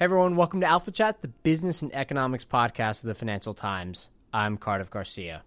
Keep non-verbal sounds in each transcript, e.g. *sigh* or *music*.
Hey everyone, welcome to Alpha Chat, the business and economics podcast of the Financial Times. I'm Cardiff Garcia.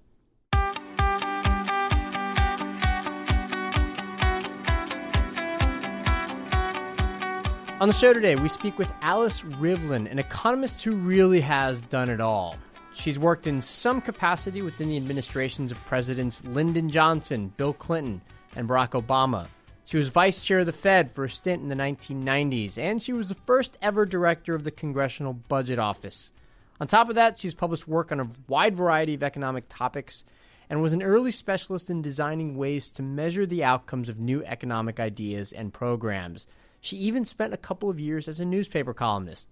On the show today, we speak with Alice Rivlin, an economist who really has done it all. She's worked in some capacity within the administrations of Presidents Lyndon Johnson, Bill Clinton, and Barack Obama. She was vice chair of the Fed for a stint in the 1990s, and she was the first ever director of the Congressional Budget Office. On top of that, she's published work on a wide variety of economic topics and was an early specialist in designing ways to measure the outcomes of new economic ideas and programs. She even spent a couple of years as a newspaper columnist.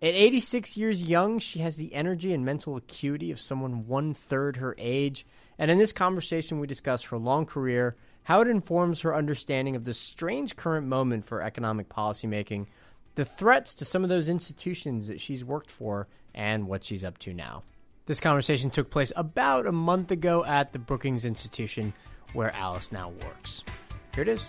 At 86 years young, she has the energy and mental acuity of someone one third her age. And in this conversation, we discuss her long career how it informs her understanding of the strange current moment for economic policymaking, the threats to some of those institutions that she's worked for, and what she's up to now. This conversation took place about a month ago at the Brookings Institution, where Alice now works. Here it is.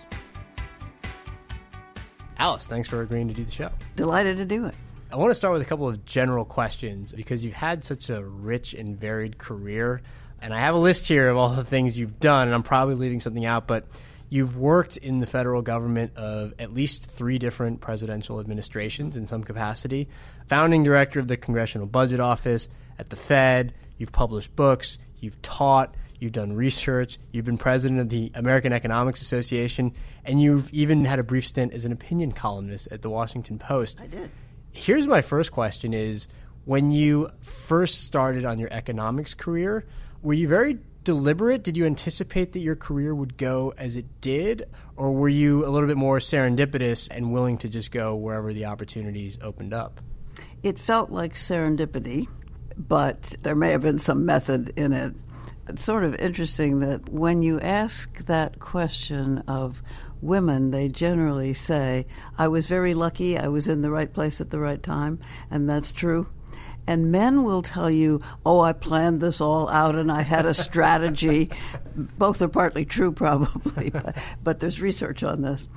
Alice, thanks for agreeing to do the show. Delighted to do it. I want to start with a couple of general questions because you've had such a rich and varied career. And I have a list here of all the things you've done, and I'm probably leaving something out, but you've worked in the federal government of at least three different presidential administrations in some capacity. Founding director of the Congressional Budget Office at the Fed, you've published books, you've taught, you've done research, you've been president of the American Economics Association, and you've even had a brief stint as an opinion columnist at the Washington Post. I did. Here's my first question is when you first started on your economics career, were you very deliberate? Did you anticipate that your career would go as it did, or were you a little bit more serendipitous and willing to just go wherever the opportunities opened up? It felt like serendipity, but there may have been some method in it. It's sort of interesting that when you ask that question of women, they generally say, I was very lucky, I was in the right place at the right time, and that's true. And men will tell you, oh, I planned this all out and I had a strategy. *laughs* Both are partly true, probably, *laughs* but, but there's research on this.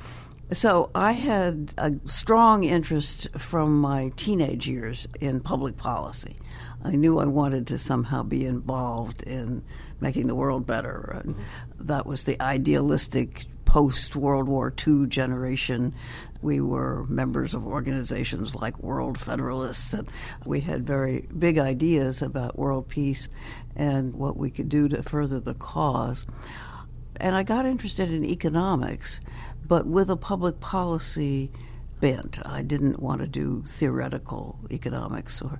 So I had a strong interest from my teenage years in public policy. I knew I wanted to somehow be involved in making the world better. And mm-hmm. that was the idealistic post World War II generation we were members of organizations like World Federalists, and we had very big ideas about world peace and what we could do to further the cause. And I got interested in economics, but with a public policy bent. I didn't want to do theoretical economics, or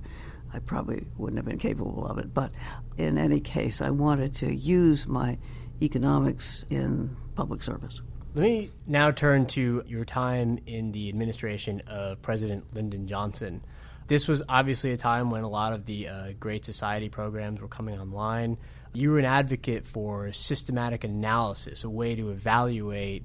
I probably wouldn't have been capable of it. But in any case, I wanted to use my economics in public service. Let me now turn to your time in the administration of President Lyndon Johnson. This was obviously a time when a lot of the uh, Great Society programs were coming online. You were an advocate for systematic analysis, a way to evaluate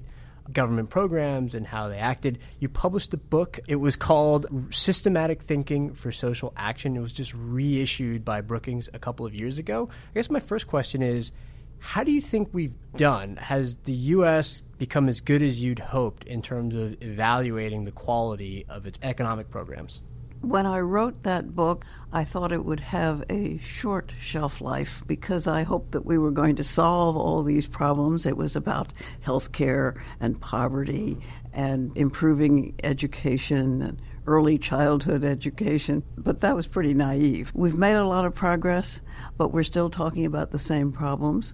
government programs and how they acted. You published a book. It was called Systematic Thinking for Social Action. It was just reissued by Brookings a couple of years ago. I guess my first question is how do you think we've done? Has the U.S. become as good as you'd hoped in terms of evaluating the quality of its economic programs? When I wrote that book, I thought it would have a short shelf life because I hoped that we were going to solve all these problems. It was about health care and poverty and improving education and early childhood education, but that was pretty naive. We've made a lot of progress, but we're still talking about the same problems.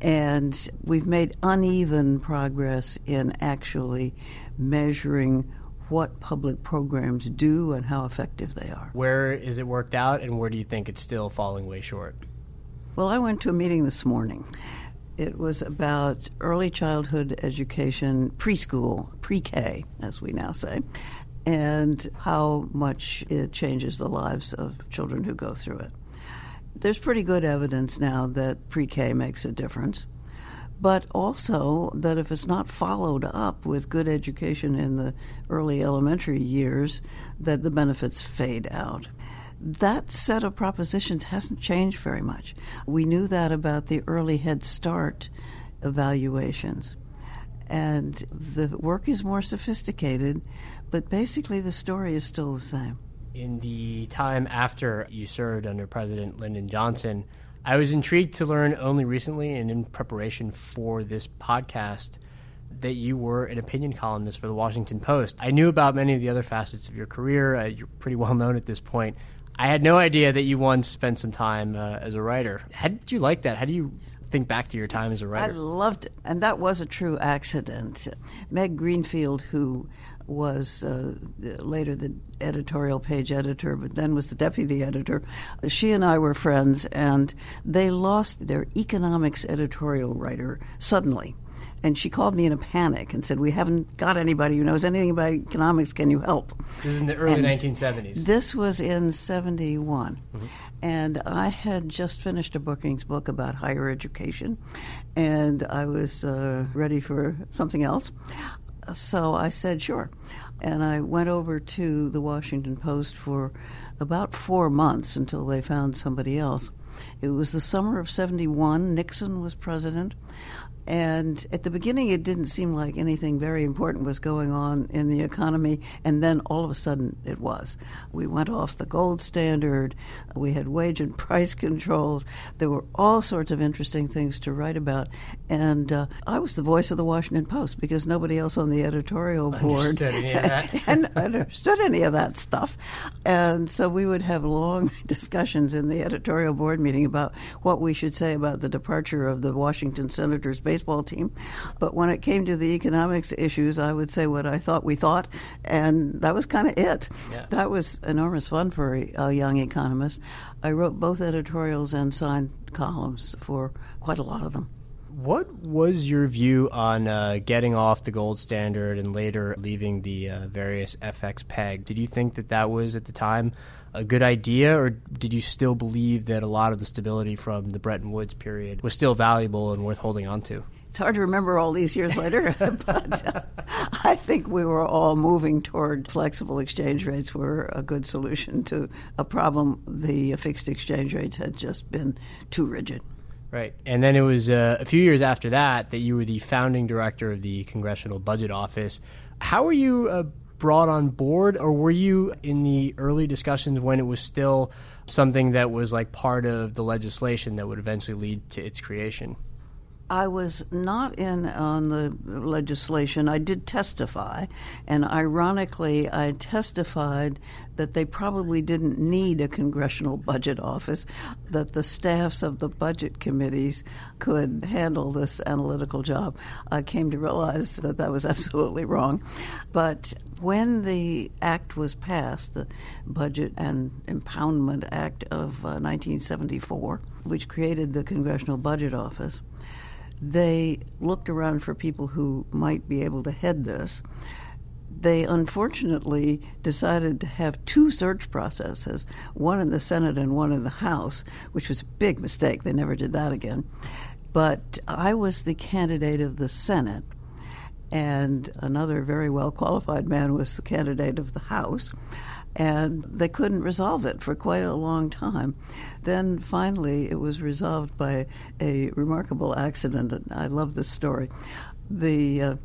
And we've made uneven progress in actually measuring what public programs do and how effective they are. Where is it worked out, and where do you think it's still falling way short? Well, I went to a meeting this morning. It was about early childhood education, preschool, pre K, as we now say and how much it changes the lives of children who go through it. There's pretty good evidence now that pre K makes a difference, but also that if it's not followed up with good education in the early elementary years, that the benefits fade out. That set of propositions hasn't changed very much. We knew that about the early Head Start evaluations. And the work is more sophisticated, but basically, the story is still the same. In the time after you served under President Lyndon Johnson, I was intrigued to learn only recently and in preparation for this podcast that you were an opinion columnist for the Washington Post. I knew about many of the other facets of your career. Uh, you're pretty well known at this point. I had no idea that you once spent some time uh, as a writer. How did you like that? How do you think back to your time as a writer? I loved it, and that was a true accident. Meg Greenfield, who was uh, later the editorial page editor, but then was the deputy editor. She and I were friends, and they lost their economics editorial writer suddenly. And she called me in a panic and said, We haven't got anybody who knows anything about economics. Can you help? This is in the early And 1970s. This was in 71. And I had just finished a Brookings book about higher education, and I was uh, ready for something else. So I said, sure. And I went over to the Washington Post for about four months until they found somebody else. It was the summer of 71. Nixon was president. And at the beginning, it didn't seem like anything very important was going on in the economy. And then all of a sudden, it was. We went off the gold standard. We had wage and *laughs* price controls. There were all sorts of interesting things to write about. And uh, I was the voice of the Washington Post because nobody else on the editorial board Understood any of *laughs* that. and understood any of that stuff. And so we would have long *laughs* discussions in the editorial board meeting about what we should say about the departure of the Washington Senators baseball team. But when it came to the economics issues, I would say what I thought we thought, and that was kind of it. Yeah. That was enormous fun for a, a young economist. I wrote both editorials and signed columns for quite a lot of them. What was your view on uh, getting off the gold standard and later leaving the uh, various FX peg? Did you think that that was at the time a good idea, or did you still believe that a lot of the stability from the Bretton Woods period was still valuable and worth holding on to? It's hard to remember all these years later, *laughs* but uh, I think we were all moving toward flexible exchange rates were a good solution to a problem. The fixed exchange rates had just been too rigid. Right. And then it was uh, a few years after that that you were the founding director of the Congressional Budget Office. How were you uh, brought on board, or were you in the early discussions when it was still something that was like part of the legislation that would eventually lead to its creation? I was not in on the legislation. I did testify, and ironically, I testified that they probably didn't need a congressional budget office, that the staffs of the budget committees could handle this analytical job. I came to realize that that was absolutely wrong. But when the act was passed, the Budget and Impoundment Act of uh, 1974, which created the Congressional Budget Office, they looked around for people who might be able to head this. They unfortunately decided to have two search processes, one in the Senate and one in the House, which was a big mistake. They never did that again. But I was the candidate of the Senate, and another very well qualified man was the candidate of the House and they couldn't resolve it for quite a long time. Then finally, it was resolved by a remarkable accident. I love this story. The uh,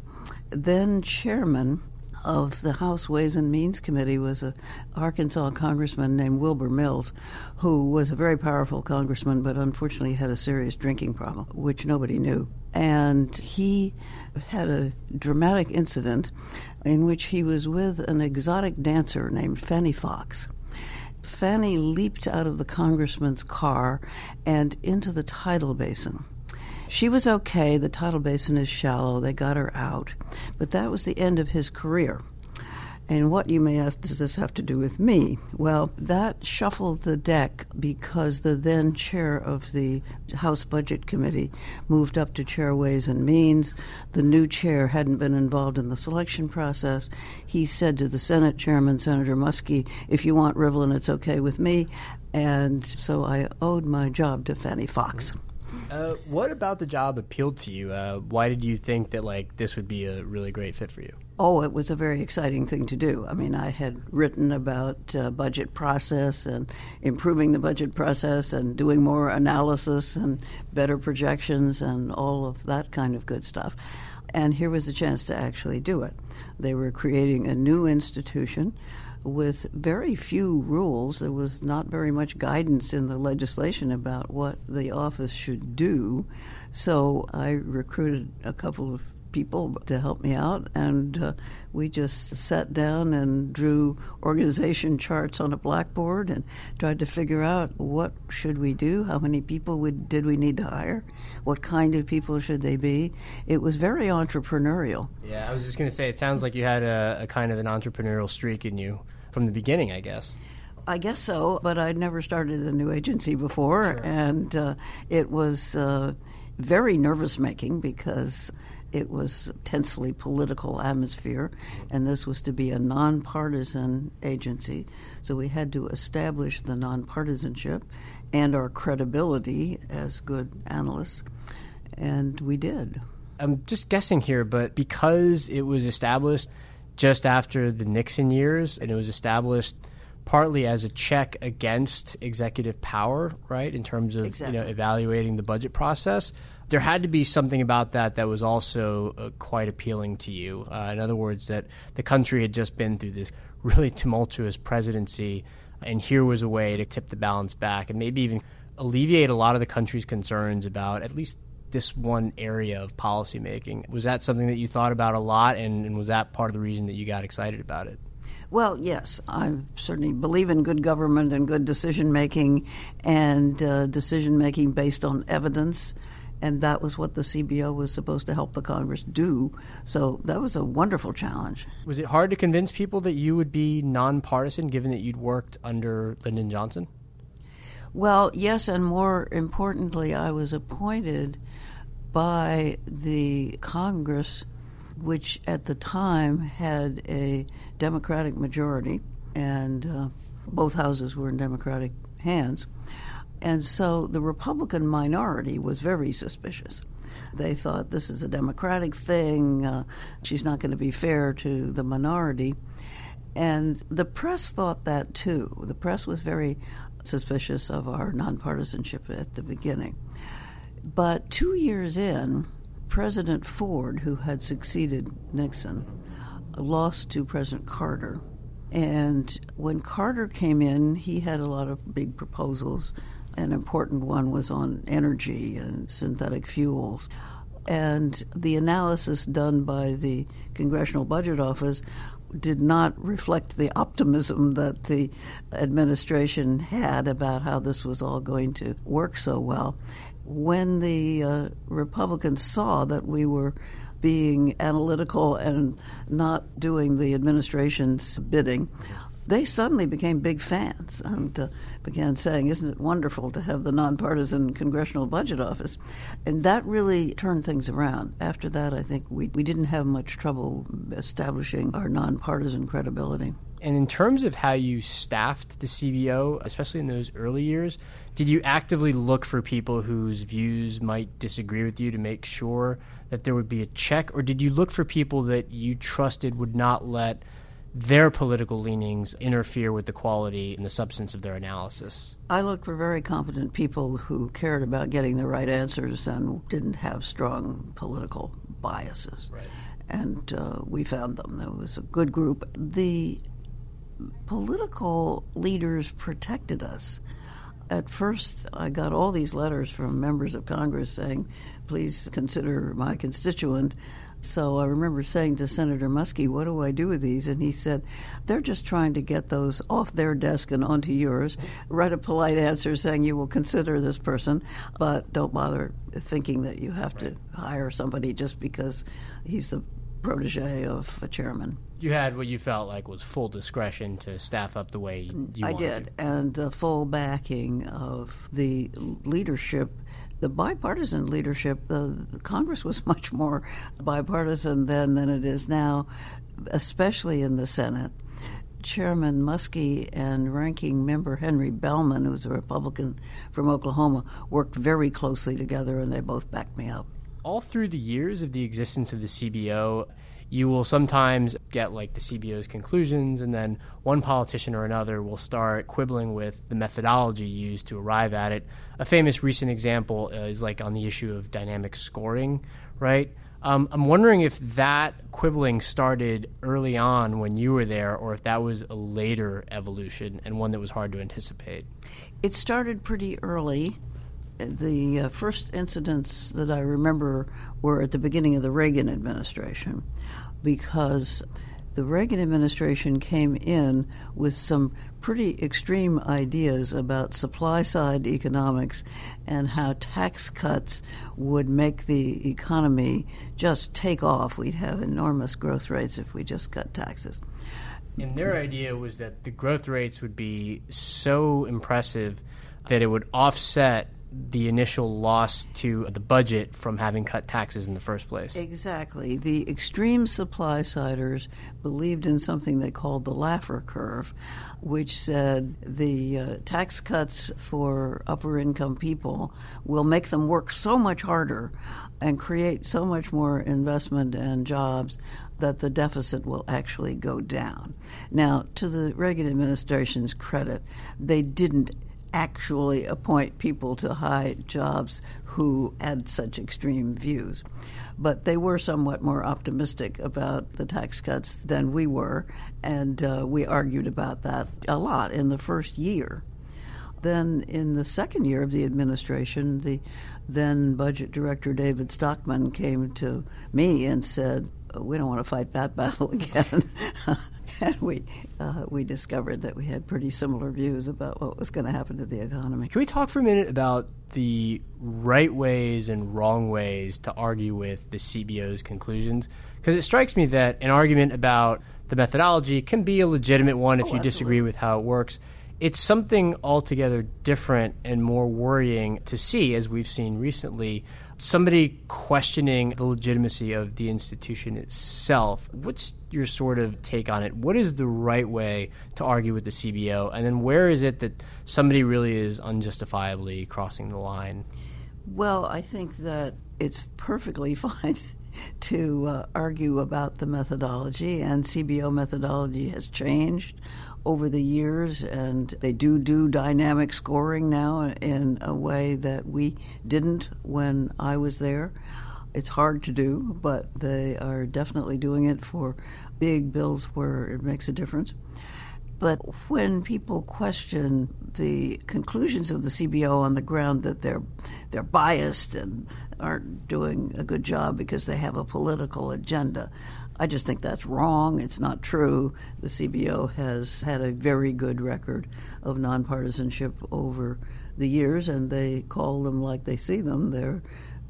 then chairman of the House Ways and Means Committee was a Arkansas congressman named Wilbur Mills, who was a very powerful congressman, but unfortunately had a serious drinking problem, which nobody knew. And he had a dramatic incident in which he was with an exotic dancer named Fanne Foxe. Fanne leaped out of the congressman's car and into the tidal basin. She was okay. The tidal basin is shallow. They got her out. But that was the end of his career. And what, you may ask, does this have to do with me? Well, that shuffled the deck because the then chair of the House Budget Committee moved up to chair Ways and Means. The new chair hadn't been involved in the selection process. He said to the Senate chairman, Senator Muskie, if you want Rivlin, it's okay with me. And so I owed my job to Fanne Foxe. Uh, what about the job appealed to you? Uh, why did you think that like this would be a really great fit for you? Oh, it was a very exciting thing to do. I mean, I had written about uh, budget process and improving the budget process and doing more analysis and better projections and all of that kind of good stuff. And here was a chance to actually do it. They were creating a new institution with very few rules. There was not very much guidance in the legislation about what the office should do. So I recruited a couple of people to help me out, and uh, we just sat down and drew organization charts on a blackboard and tried to figure out what should we do, how many people did we need to hire, what kind of people should they be. It was very entrepreneurial. Yeah, I was just going to say, it sounds like you had a, a kind of an entrepreneurial streak in you from the beginning, I guess. I guess so, but I'd never started a new agency before, sure. and uh, it was uh, very nervous making because it was tensely political atmosphere, and this was to be a nonpartisan agency. So we had to establish the nonpartisanship and our credibility as good analysts, and we did. I'm just guessing here, but because it was established just after the Nixon years, and it was established partly as a check against executive power, right? In terms of exactly. you know evaluating the budget process, there had to be something about that that was also uh, quite appealing to you. Uh, in other words, that the country had just been through this really tumultuous presidency, and here was a way to tip the balance back and maybe even alleviate a lot of the country's concerns about at least this one area of policymaking. Was that something that you thought about a lot, and, and was that part of the reason that you got excited about it? Well, yes, I certainly believe in good government and good decision making, and uh, decision making based on evidence. And that was what the CBO was supposed to help the Congress do. So that was a wonderful challenge. Was it hard to convince people that you would be nonpartisan, given that you'd worked under Lyndon Johnson? Well, yes, and more importantly, I was appointed by the Congress, which at the time had a Democratic majority, and uh, both houses were in Democratic hands. And so the Republican minority was very suspicious. They thought this is a Democratic thing, uh, she's not going to be fair to the minority. And the press thought that too. The press was very suspicious of our nonpartisanship at the beginning. But two years in, President Ford, who had succeeded Nixon, lost to President Carter. And when Carter came in, he had a lot of big proposals. An important one was on energy and synthetic fuels. And the analysis done by the Congressional Budget Office did not reflect the optimism that the administration had about how this was all going to work so well. When the uh, Republicans saw that we were being analytical and not doing the administration's bidding, they suddenly became big fans and uh, began saying, Isn't it wonderful to have the nonpartisan Congressional Budget Office? And that really turned things around. After that, I think we, we didn't have much trouble establishing our nonpartisan credibility. And in terms of how you staffed the CBO, especially in those early years, did you actively look for people whose views might disagree with you to make sure that there would be a check? Or did you look for people that you trusted would not let their political leanings interfere with the quality and the substance of their analysis? I looked for very competent people who cared about getting the right answers and didn't have strong political biases. Right. And uh, we found them. There was a good group. The political leaders protected us. At first, I got all these letters from members of Congress saying, please consider my constituent so I remember saying to Senator Muskie, What do I do with these? And he said, They're just trying to get those off their desk and onto yours. Write a polite answer saying you will consider this person, but don't bother thinking that you have right. to hire somebody just because he's the protege of a chairman. You had what you felt like was full discretion to staff up the way you I did, to. and the full backing of the leadership the bipartisan leadership, the, the, Congress was *laughs* much more bipartisan then than it is now, especially in the Senate. Chairman Muskie and Ranking Member Henry Bellmon, who's a Republican from Oklahoma, worked very closely together, and they both backed me up. All through the years of the existence of the CBO, you will sometimes get like the CBO's conclusions, and then one politician or another will start quibbling with the methodology used to arrive at it. A famous recent example is like on the issue of dynamic scoring, right? Um, I'm wondering if that quibbling started early on when you were there, or if that was a later evolution and one that was hard to anticipate. It started pretty early. The uh, first incidents that I remember were at the beginning of the Reagan administration because the Reagan administration came in with some pretty extreme ideas about supply side economics and how tax cuts would make the economy just take off. We'd have enormous growth rates if we just cut taxes. And their idea was that the growth rates would be so impressive that it would offset the initial loss to the budget from having cut taxes in the first place. Exactly. The extreme supply siders believed in something they called the Laffer curve, which said the uh, tax cuts for upper income people will make them work so much harder and create so much more investment and jobs that the deficit will actually go down. Now, to the Reagan administration's credit, they didn't actually appoint people to high jobs who had such extreme views. But they were somewhat more optimistic about the tax cuts than we were, and uh, we argued about that a lot in the first year. Then, in the second year of the administration, the then budget director David Stockman came to me and said, We don't want to fight that battle *laughs* again. And *laughs* we uh, we discovered that we had pretty similar views about what was going to happen to the economy. Can we talk for a minute about the right ways and wrong ways to argue with the CBO's conclusions? Because it strikes me that an argument about the methodology can be a legitimate one if oh, you disagree with how it works. It's something altogether different and more worrying to see, as we've seen recently, somebody questioning the legitimacy of the institution itself. What's your sort of take on it? What is the right way to argue with the CBO? And then where is it that somebody really is unjustifiably crossing the line? Well, I think that it's perfectly *laughs* fine to uh, argue about the methodology, and CBO methodology has changed over the years, and they do do dynamic scoring now in a way that we didn't when I was there. It's hard to do, but they are definitely doing it for big bills where it makes a difference. But when people question the conclusions of the CBO on the ground that they're they're biased and aren't doing a good job because they have a political agenda, I just think that's wrong. It's not true. The CBO has had a very good record of nonpartisanship over the years, and they call them like they see them. They're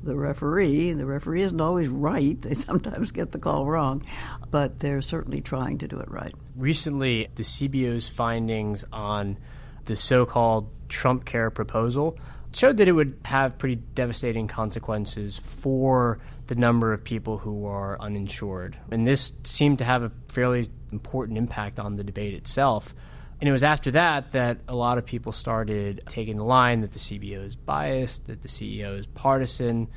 the referee. And the referee isn't always right. They *laughs* sometimes get the call wrong, but they're certainly trying to do it right. Recently, the CBO's findings on the so called Trump Care proposal showed that it would have pretty devastating consequences for the number of people who are uninsured. And this seemed to have a fairly important impact on the debate itself. And it was after that that a lot of people started taking the line that the CBO is biased, that the CBO is partisan,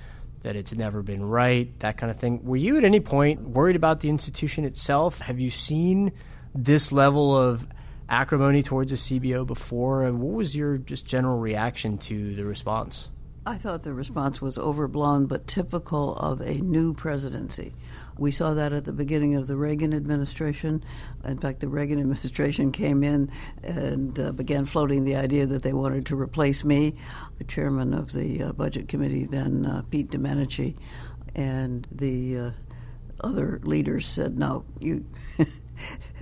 that it's never been right, that kind of thing. Were you at any point worried about the institution itself? Have you seen this level of acrimony towards the CBO before? And what was your just general reaction to the response? I thought the response was overblown but typical of a new presidency. We saw that at the beginning of the Reagan administration. In fact, the Reagan *laughs* administration came in and uh, began floating the idea that they wanted to replace me, the chairman of the uh, budget committee, then uh, Pete Domenici, and the uh, other leaders said, "No, you."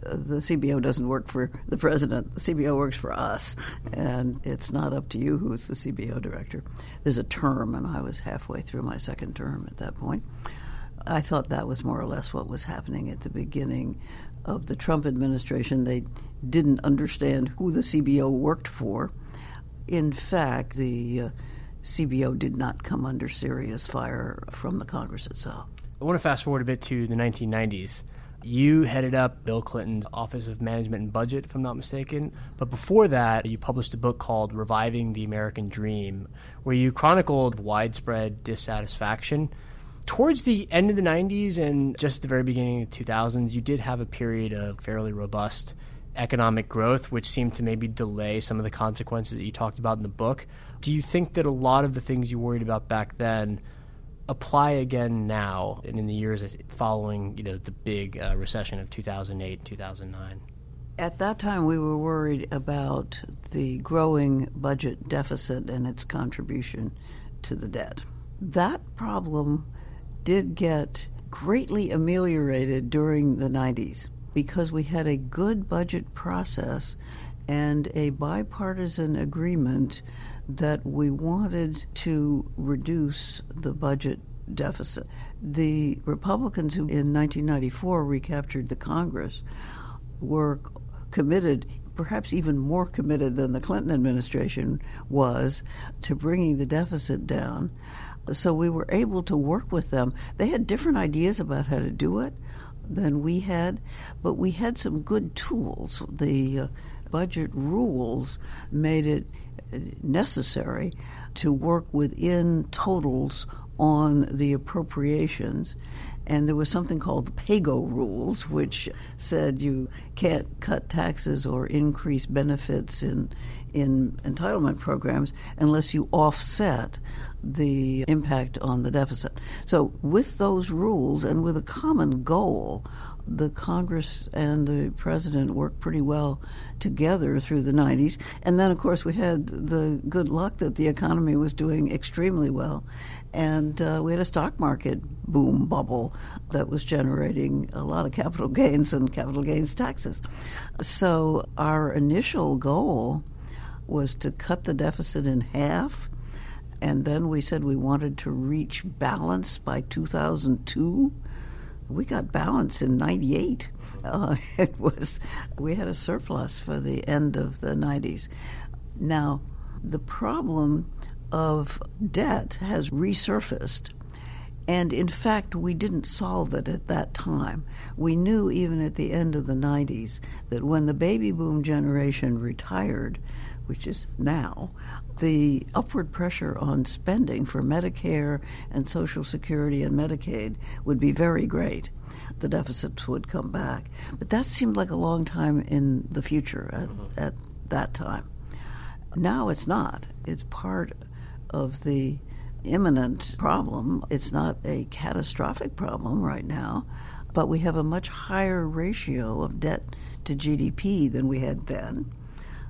The CBO doesn't work for the president. The CBO works for us, and it's not up to you who's the CBO director. There's a term, and I was halfway through my second term at that point. I thought that was more or less what was happening at the beginning of the Trump administration. They didn't understand who the CBO worked for. In fact, the uh, CBO did not come under serious fire from the Congress itself. I want to fast forward a bit to the 1990s. You headed up Bill Clinton's Office of Management and Budget, if I'm not mistaken. But before that, you published a book called Reviving the American Dream, where you chronicled widespread dissatisfaction. Towards the end of the 90s and just the very beginning of the 2000s, you did have a period of fairly robust economic growth, which seemed to maybe delay some of the consequences that you talked about in the book. Do you think that a lot of the things you worried about back then apply again now and in the years following, you know, the big uh, recession of 2008, 2009? At that time, we were worried about the growing budget deficit and its contribution to the debt. That problem did get greatly ameliorated during the 90s because we had a good budget process and a bipartisan agreement that we wanted to reduce the budget deficit. The Republicans who in 1994 recaptured the Congress were committed, perhaps even more committed than the Clinton administration was, to bringing the deficit down. So we were able to work with them. They had different ideas about how to do it than we had, but we had some good tools. The uh, budget rules made it necessary to work within totals on the appropriations. And there was something called the PAYGO rules, which said you can't cut taxes or increase benefits in in entitlement programs unless you offset the impact on the deficit. So, with those rules and with a common goal the Congress and the president worked pretty well together through the 90s. And then, of course, we had the good luck that the economy was doing extremely well. And uh, we had a stock market boom bubble that was generating a lot of capital *laughs* gains and capital gains taxes. So, our initial goal was to cut the deficit in half. And then we said we wanted to reach balance by 2002 we got balance in 98. Uh, *laughs* it was, we had a surplus for the end of the 90s. Now, the problem of debt has resurfaced. And in fact, we didn't solve it at that time. We knew even at the end of the 90s that when the baby boom generation retired, which is now, the upward pressure on spending for Medicare and Social Security and Medicaid would be very great. The deficits would come back. But that seemed like a long time in the future at, mm-hmm. at that time. Now it's not. It's part of the imminent problem. It's not a catastrophic problem right now, but we have a much higher ratio of debt to GDP than we had then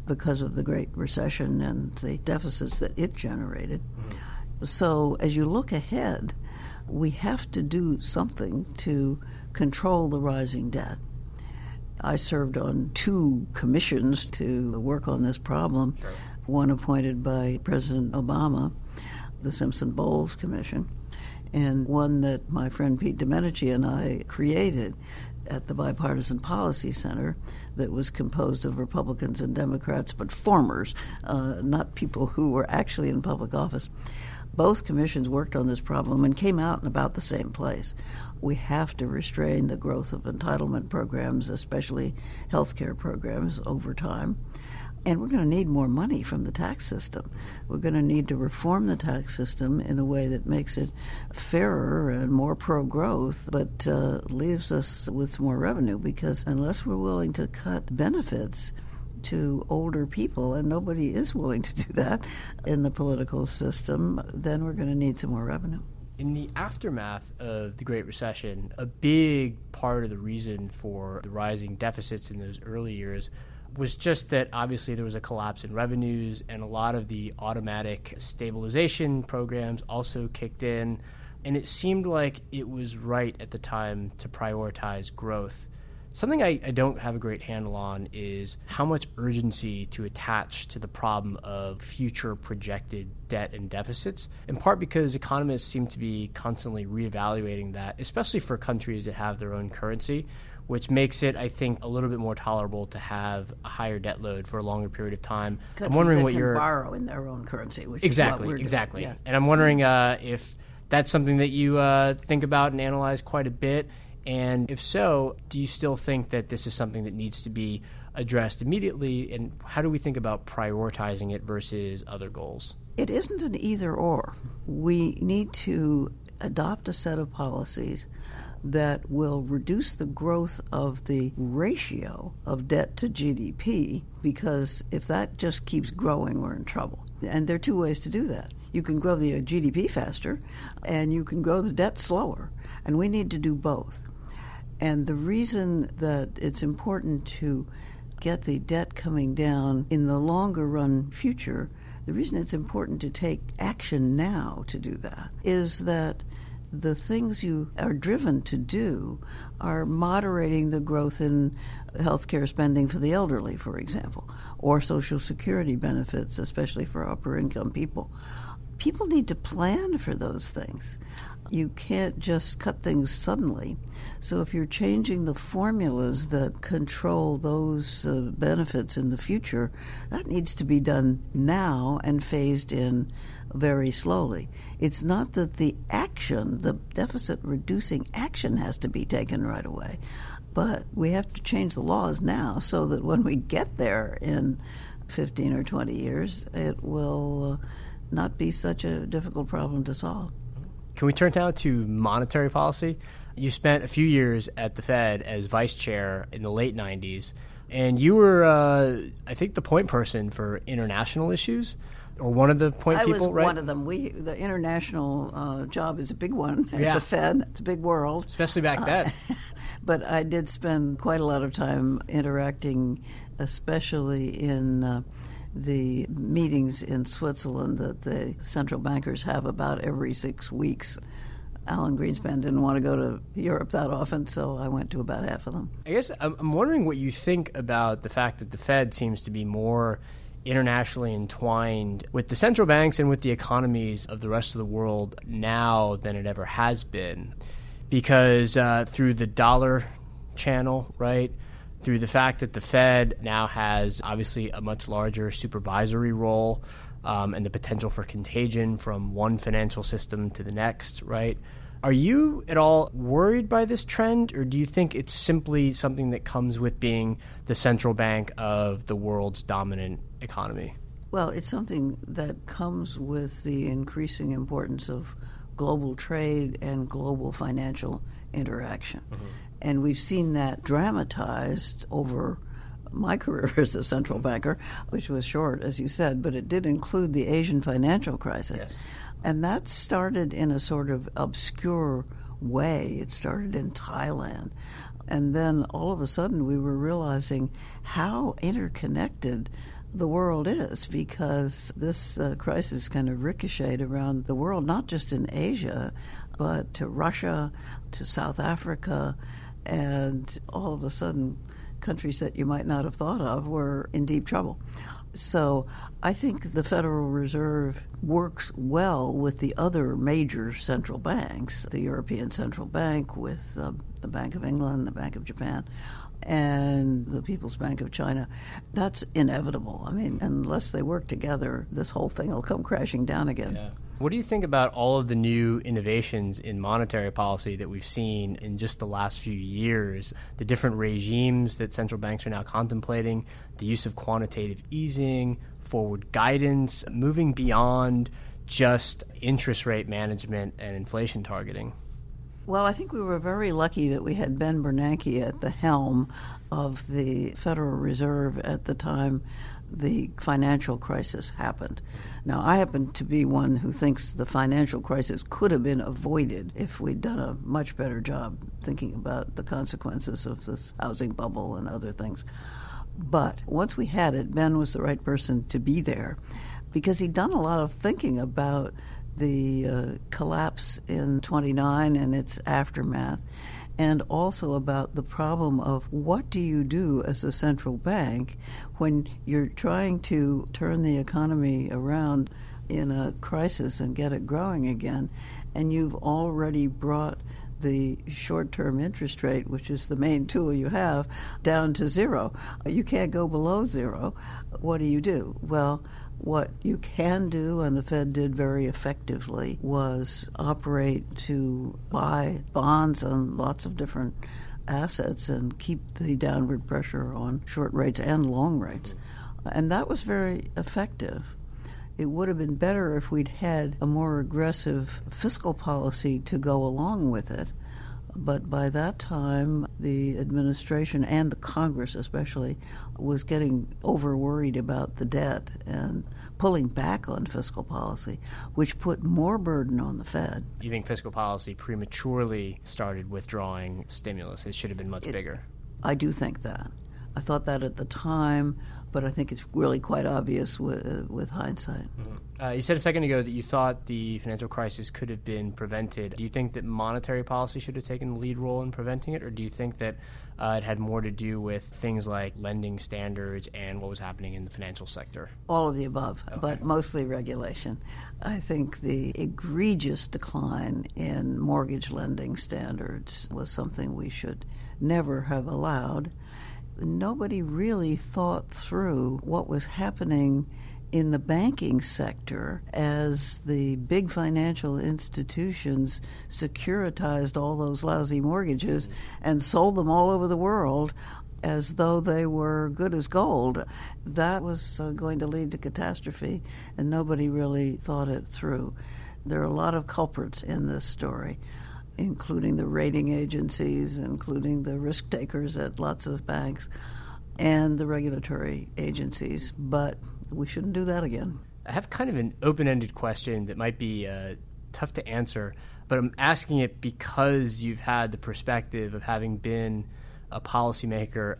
because of the Great Recession and the deficits that it generated. Mm-hmm. So, as you look ahead, we have to do something to control the rising debt. I served on two commissions to work on this problem. Sure. One appointed by President Obama, the Simpson Bowles Commission, and one that my friend Pete Domenici and I created at the Bipartisan Policy Center that was composed of Republicans and Democrats, but formers, uh, not people who were actually in public office. Both commissions worked on this problem and came out in about the same place. We have to restrain the growth of entitlement programs, especially health care programs, over time. And we're going to need more money from the tax system. We're going to need to reform the tax system in a way that makes it fairer and more pro growth, but uh, leaves us with more revenue because unless we're willing to cut benefits, to older people, and nobody is willing to do that in the political system, then we're going to need some more revenue. In the aftermath of the Great Recession, a big part of the reason for the rising deficits in those early years was just that obviously there was a collapse in revenues and a lot of the automatic stabilization programs also kicked in. And it seemed like it was right at the time to prioritize growth. Something I, I, don't have a great handle on is how much urgency to attach to the problem of future projected debt and deficits, in part because economists seem to be constantly reevaluating that, especially for countries that have their own currency which makes it, I think, a little bit more tolerable to have a higher debt load for a longer period of time. Countries I'm wondering what you're borrow in their own currency, which exactly, exactly. Yeah. And I'm wondering uh, if that's something that you uh, think about and analyze quite a bit. And if so, do you still think that this is something that needs to be addressed immediately? And how do we think about prioritizing it versus other goals? It isn't an either or. We need to adopt a set of policies that will reduce the growth of the ratio of debt to GDP because if that just keeps growing, we're in trouble. And there are two ways to do that. You can grow the uh, GDP faster and you can grow the debt slower. And we need to do both. And the reason that it's important to get the debt coming down in the longer run future, the reason it's important to take action now to do that is that the things you are driven to do are moderating the growth in healthcare spending for the elderly, for example, or Social Security benefits, especially for upper income people. People need to plan for those things. You can't just cut things suddenly. So, if you're changing the formulas that control those uh, benefits in the future, that needs to be done now and phased in very slowly. It's not that the action, the deficit reducing action, has to be taken right away, but we have to change the laws now so that when we get there in 15 or 20 years, it will uh, not be such a difficult problem to solve. Can we turn now to monetary policy? You spent a few years at the Fed as vice chair in the late 90s, and you were, uh, I think, the point person for international issues or one of the point people. I people, was right? one of them. We the international uh, job is a big one at Yeah. the Fed. It's a big world. Especially back then. *laughs* but I did spend quite a lot of time interacting, especially in uh, the meetings in Switzerland that the central bankers have about every six weeks. Alan Greenspan didn't want to go to Europe that often, so I went to about half of them. I guess I'm, wondering what you think about the fact that the Fed seems to be more internationally entwined with the central banks and with the economies of the rest of the world now than it ever has been. Because uh, through the dollar channel, right? Through the fact that the Fed now has obviously a much larger supervisory role um, and the potential for contagion from one financial system to the next, right? Are you at all worried by this trend, or do you think it's simply something that comes with being the central bank of the world's dominant economy? Well, it's something that comes with the increasing importance of global trade and global financial interaction. And we've seen that dramatized over my career *laughs* as a central banker, which was short, as you said, but it did include the Asian financial crisis. And that started in a sort of obscure way. It started in Thailand. And then all of a sudden we were realizing how interconnected the world is because this uh, crisis kind of ricocheted around the world, not just in Asia, but to Russia, to South Africa, and all of a sudden countries that you might not have thought of were in deep trouble. So I think the Federal Reserve works well with the other major central banks, the European Central Bank, with uh, the Bank of England, the Bank of Japan, and the People's Bank of China. That's inevitable. I mean, unless they work together, this whole thing will come crashing down again. What do you think about all of the new innovations in monetary policy that we've seen in just the last few years? The different regimes that central banks are now contemplating, the use of quantitative easing, forward guidance, moving beyond just interest rate management and inflation targeting. Well, I think we were very lucky that we had Ben Bernanke at the helm of the Federal Reserve at the time the financial crisis happened. Now, I happen to be one who thinks the financial crisis could have been avoided if we'd done a much better job thinking about the consequences of this housing bubble and other things. But once we had it, Ben was the right person to be there because he'd done a lot of thinking about the uh, collapse in 29 and its aftermath, and also about the problem of what do you do as a central bank when you're trying to turn the economy around in a crisis and get it growing again, and you've already brought the short term interest rate, which is the main tool you have, down to zero. You can't go below zero. What do you do? Well, what you can do, and the Fed did very effectively, was operate to buy bonds on lots of different assets and keep the downward pressure on short rates and long rates. And that was very effective. It would have been better if we'd had a more aggressive fiscal policy to go along with it. But by that time, the administration and the Congress, especially, was getting over worried about the debt and pulling back on fiscal policy, which put more burden on the Fed. You think fiscal policy prematurely started withdrawing stimulus? It should have been much it, bigger. I do think that. I thought that at the time, but I think it's really quite obvious with, uh, with hindsight. Mm-hmm. Uh, you said a second ago that you thought the financial crisis could have been prevented. Do you think that monetary policy should have taken the lead role in preventing it, or do you think that uh, it had more to do with things like lending standards and what was happening in the financial sector? All of the above, okay. but mostly regulation. I think the egregious decline in mortgage lending standards was something we should never have allowed nobody really thought through what was happening in the banking sector as the big financial institutions securitized all those lousy mortgages and sold them all over the world as though they were good as gold. That was uh, going to lead to catastrophe, and nobody really thought it through. There are a lot of culprits in this story including the rating agencies, including the risk takers at lots of banks, and the regulatory agencies. But we shouldn't do that again. I have kind of an open ended question that might be uh, tough to answer, but I'm asking it because you've had the perspective of having been a policymaker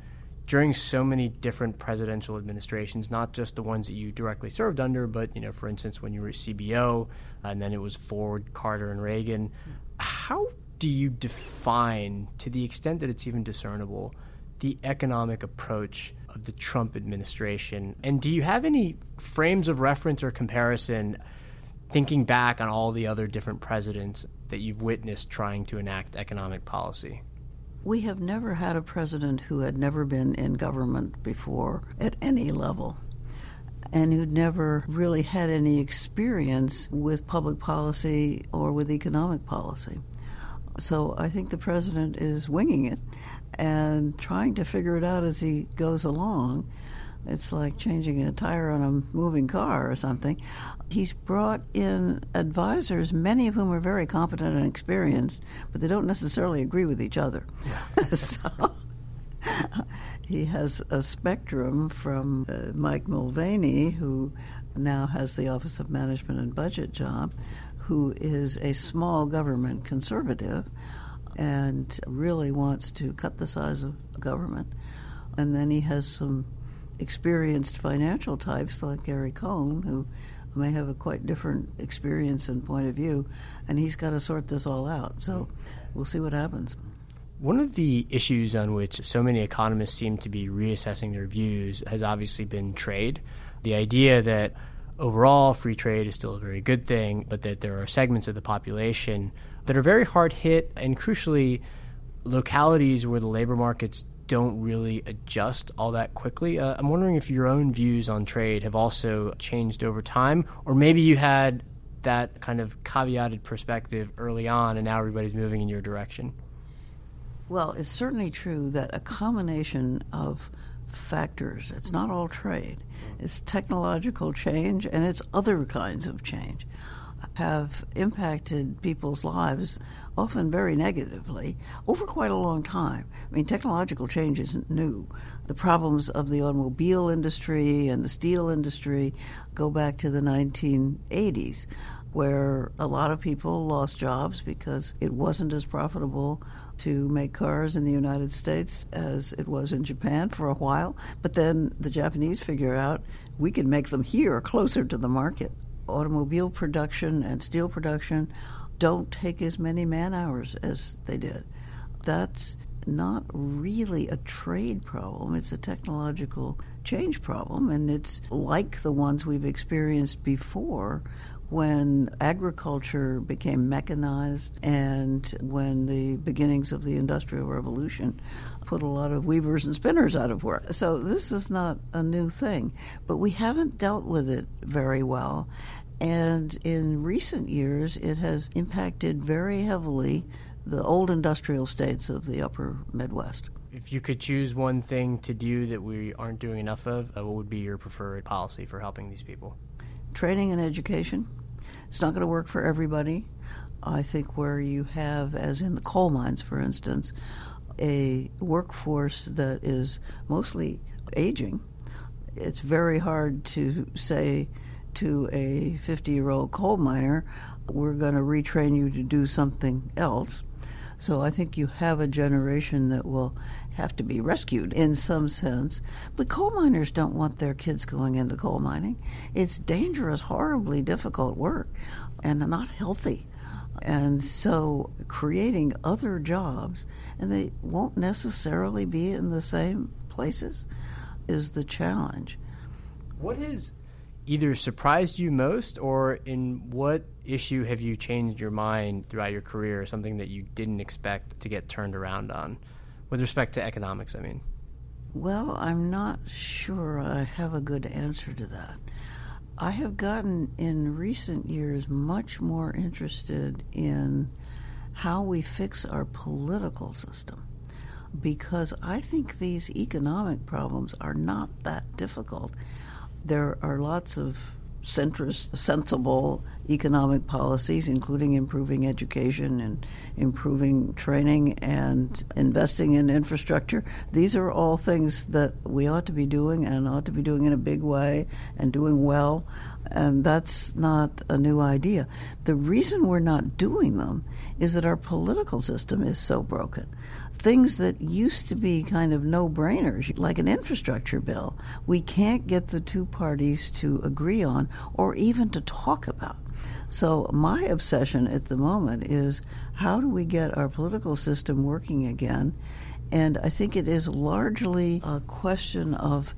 during so many different presidential administrations, not just the ones that you directly served under, but you know, for instance, when you were CBO, and then it was Ford, Carter, and Reagan how do you define, to the extent that it's even discernible, the economic approach of the Trump administration? And do you have any frames of reference or comparison thinking back on all the other different presidents that you've witnessed trying to enact economic policy? We have never had a president who had never been in government before at any level and who'd never really had any experience with public policy or with economic policy. So I think the president is winging it and trying to figure it out as he goes along. It's like changing a tire on a moving car or something. He's brought in advisors, many of whom are very competent and experienced, but they don't necessarily agree with each other. Yeah. *laughs* so he has a spectrum from uh, Mike Mulvaney, who now has the Office of Management and Budget job, who is a small government conservative and really wants to cut the size of government. And then he has some experienced financial types like Gary Cohn, who may have a quite different experience and point of view, and he's got to sort this all out. So we'll see what happens. One of the issues on which so many economists seem to be reassessing their views has obviously been trade. The idea that overall free trade is still a very good thing, but that there are segments of the population that are very hard hit, and crucially, localities where the labor markets don't really adjust all that quickly. Uh, I'm wondering if your own views on trade have also changed over time, or maybe you had that kind of caveated perspective early on, and now everybody's moving in your direction. Well, it's certainly true that a combination of factors, it's not all trade, it's technological change and it's other kinds of change, have impacted people's lives often very negatively over quite a long time. I mean, technological change isn't new. The problems of the automobile industry and the steel industry go back to the 1980s where a lot of people lost jobs because it wasn't as profitable to make cars in the United States as it was in Japan for a while. But then the Japanese figure out we can make them here closer to the market. Automobile production and steel production don't take as many man hours as they did. That's not really a trade problem, it's a technological change problem, and it's like the ones we've experienced before when agriculture became mechanized and when the beginnings of the Industrial Revolution put a lot of weavers and spinners out of work. So this is not a new thing, but we haven't dealt with it very well. And in recent years, it has impacted very heavily the old industrial states of the upper Midwest. If you could choose one thing to do that we aren't doing enough of, uh, what would be your preferred policy for helping these people? Training and education. It's not going to work for everybody, I think where you have, as in the coal mines, for instance, a workforce that is mostly aging, it's very hard to say to a 50 year old coal miner, we're going to retrain you to do something else. So I think you have a generation that will have to be rescued in some sense. But coal miners don't want their kids going into coal mining. It's dangerous, horribly difficult work, and not healthy. And so creating other jobs, and they won't necessarily be in the same places, is the challenge. What has either surprised you most, or in what issue have you changed your mind throughout your career, something that you didn't expect to get turned around on? With respect to economics, I mean. Well, I'm not sure I have a good answer to that. I have gotten in recent years much more interested in how we fix our political system because I think these economic problems are not that difficult. There are lots of centrist, sensible economic policies, including improving education and improving training and investing in infrastructure. These are all things that we ought to be doing and ought to be doing in a big way and doing well. And that's not a new idea. The reason we're not doing them is that our political system is so broken things that used to be kind of no brainers, like an infrastructure bill, we can't get the two parties to agree on or even to talk about. So, my obsession at the moment is how do we get our political system working again? And I think it is largely a question of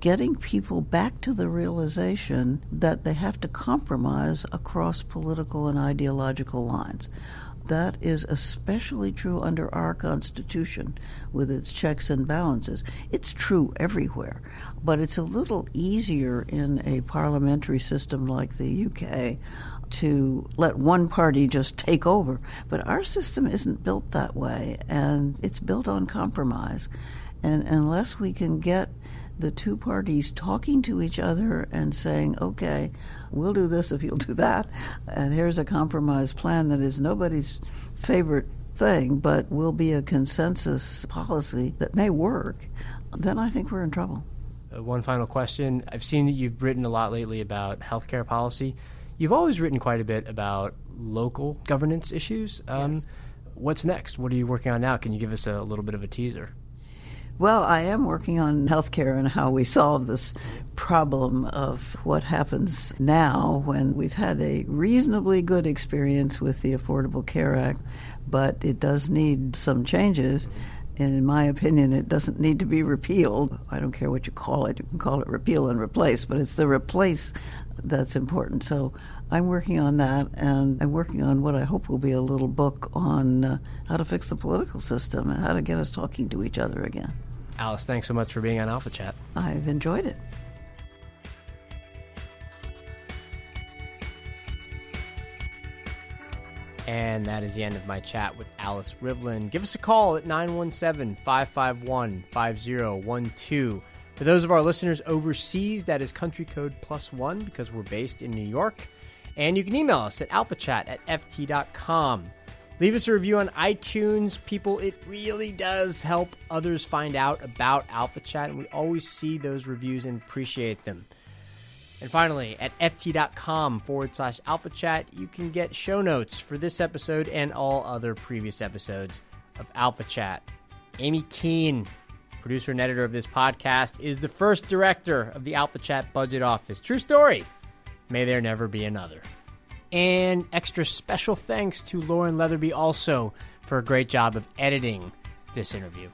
getting people back to the realization that they have to compromise across political and ideological lines. That is especially true under our Constitution with its checks and balances. It's true everywhere, but it's a little easier in a parliamentary system like the UK to let one party just take over. But our system isn't built that way, and it's built on compromise. And unless we can get the two parties talking to each other and saying, okay, we'll do this if you'll do that, and here's a compromise plan that is nobody's favorite thing, but will be a consensus policy that may work, then I think we're in trouble. Uh, one final question. I've seen that you've written a lot lately about healthcare policy. You've always written quite a bit about local governance issues. Um, yes. What's next? What are you working on now? Can you give us a little bit of a teaser? Well, I am working on healthcare and how we solve this problem of what happens now when we've had a reasonably good experience with the Affordable Care Act, but it does need some changes. And in my opinion, it doesn't need to be repealed. I don't care what you call it. You can call it repeal and replace, but it's the replace that's important. So I'm working on that, and I'm working on what I hope will be a little book on uh, how to fix the political system and how to get us talking to each other again. Alice, thanks so much for being on Alpha Chat. I've enjoyed it. And that is the end of my chat with Alice Rivlin. Give us a call at 917 551 5012. For those of our listeners overseas, that is country code plus one because we're based in New York. And you can email us at alphachat at ft.com. Leave us a review on iTunes. People, it really does help others find out about Alpha Chat, and we always see those reviews and appreciate them. And finally, at ft.com forward slash alpha chat, you can get show notes for this episode and all other previous episodes of Alpha Chat. Amy Keene, producer and editor of this podcast, is the first director of the Alpha Chat Budget Office. True story. May there never be another. And extra special thanks to Lauren Leatherby also for a great job of editing this interview.